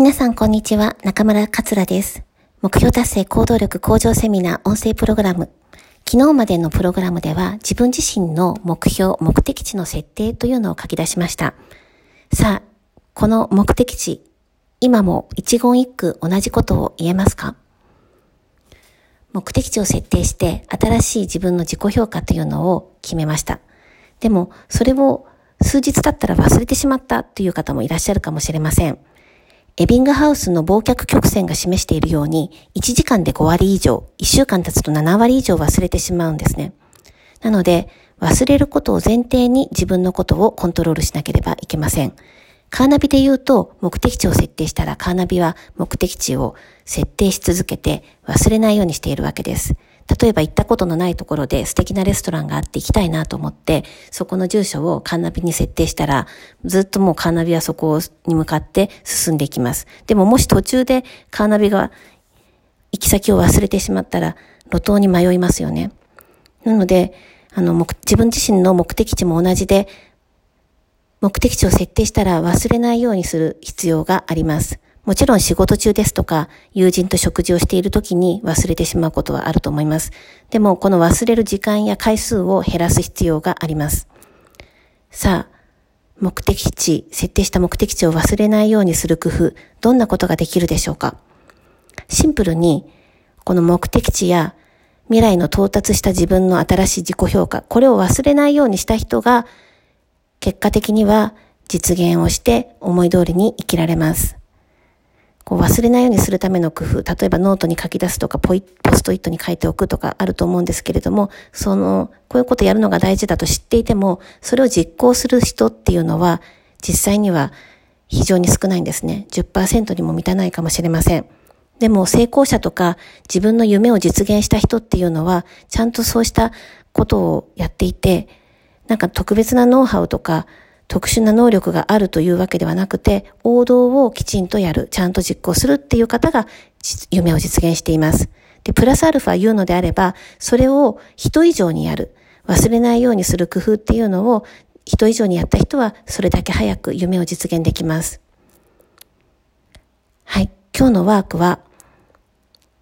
皆さんこんにちは、中村桂です。目標達成行動力向上セミナー音声プログラム。昨日までのプログラムでは自分自身の目標、目的地の設定というのを書き出しました。さあ、この目的地、今も一言一句同じことを言えますか？目的地を設定して新しい自分の自己評価というのを決めました。でも、それを数日経ったら忘れてしまったという方もいらっしゃるかもしれません。エビングハウスの忘却曲線が示しているように、1時間で5割以上、1週間経つと7割以上忘れてしまうんですね。なので、忘れることを前提に自分のことをコントロールしなければいけません。カーナビで言うと、目的地を設定したらカーナビは目的地を設定し続けて忘れないようにしているわけです。例えば行ったことのないところで素敵なレストランがあって行きたいなと思って、そこの住所をカーナビに設定したら、ずっともうカーナビはそこに向かって進んでいきます。でももし途中でカーナビが行き先を忘れてしまったら、路頭に迷いますよね。なので、あの、自分自身の目的地も同じで、目的地を設定したら忘れないようにする必要があります。もちろん仕事中ですとか、友人と食事をしている時に忘れてしまうことはあると思います。でも、この忘れる時間や回数を減らす必要があります。さあ、目的地、設定した目的地を忘れないようにする工夫、どんなことができるでしょうか？シンプルに、この目的地や未来の到達した自分の新しい自己評価、これを忘れないようにした人が、結果的には実現をして思い通りに生きられます。こう忘れないようにするための工夫、例えばノートに書き出すとか、ポイ、ポストイットに書いておくとかあると思うんですけれども、その、こういうことやるのが大事だと知っていても、それを実行する人っていうのは、実際には非常に少ないんですね。10%にも満たないかもしれません。でも成功者とか自分の夢を実現した人っていうのは、ちゃんとそうしたことをやっていて、なんか特別なノウハウとか、特殊な能力があるというわけではなくて、王道をきちんとやる、ちゃんと実行するっていう方が夢を実現しています。で、プラスアルファ言うのであれば、それを人以上にやる。忘れないようにする工夫っていうのを人以上にやった人はそれだけ早く夢を実現できます。はい。今日のワークは、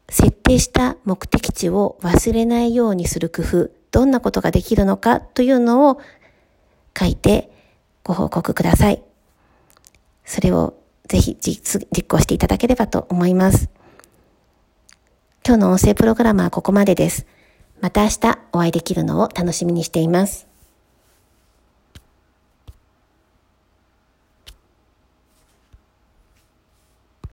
設定した目的地を忘れないようにする工夫、どんなことができるのかというのを書いてご報告ください。それをぜひ実行していただければと思います。今日の音声プログラムはここまでです。また明日お会いできるのを楽しみにしています。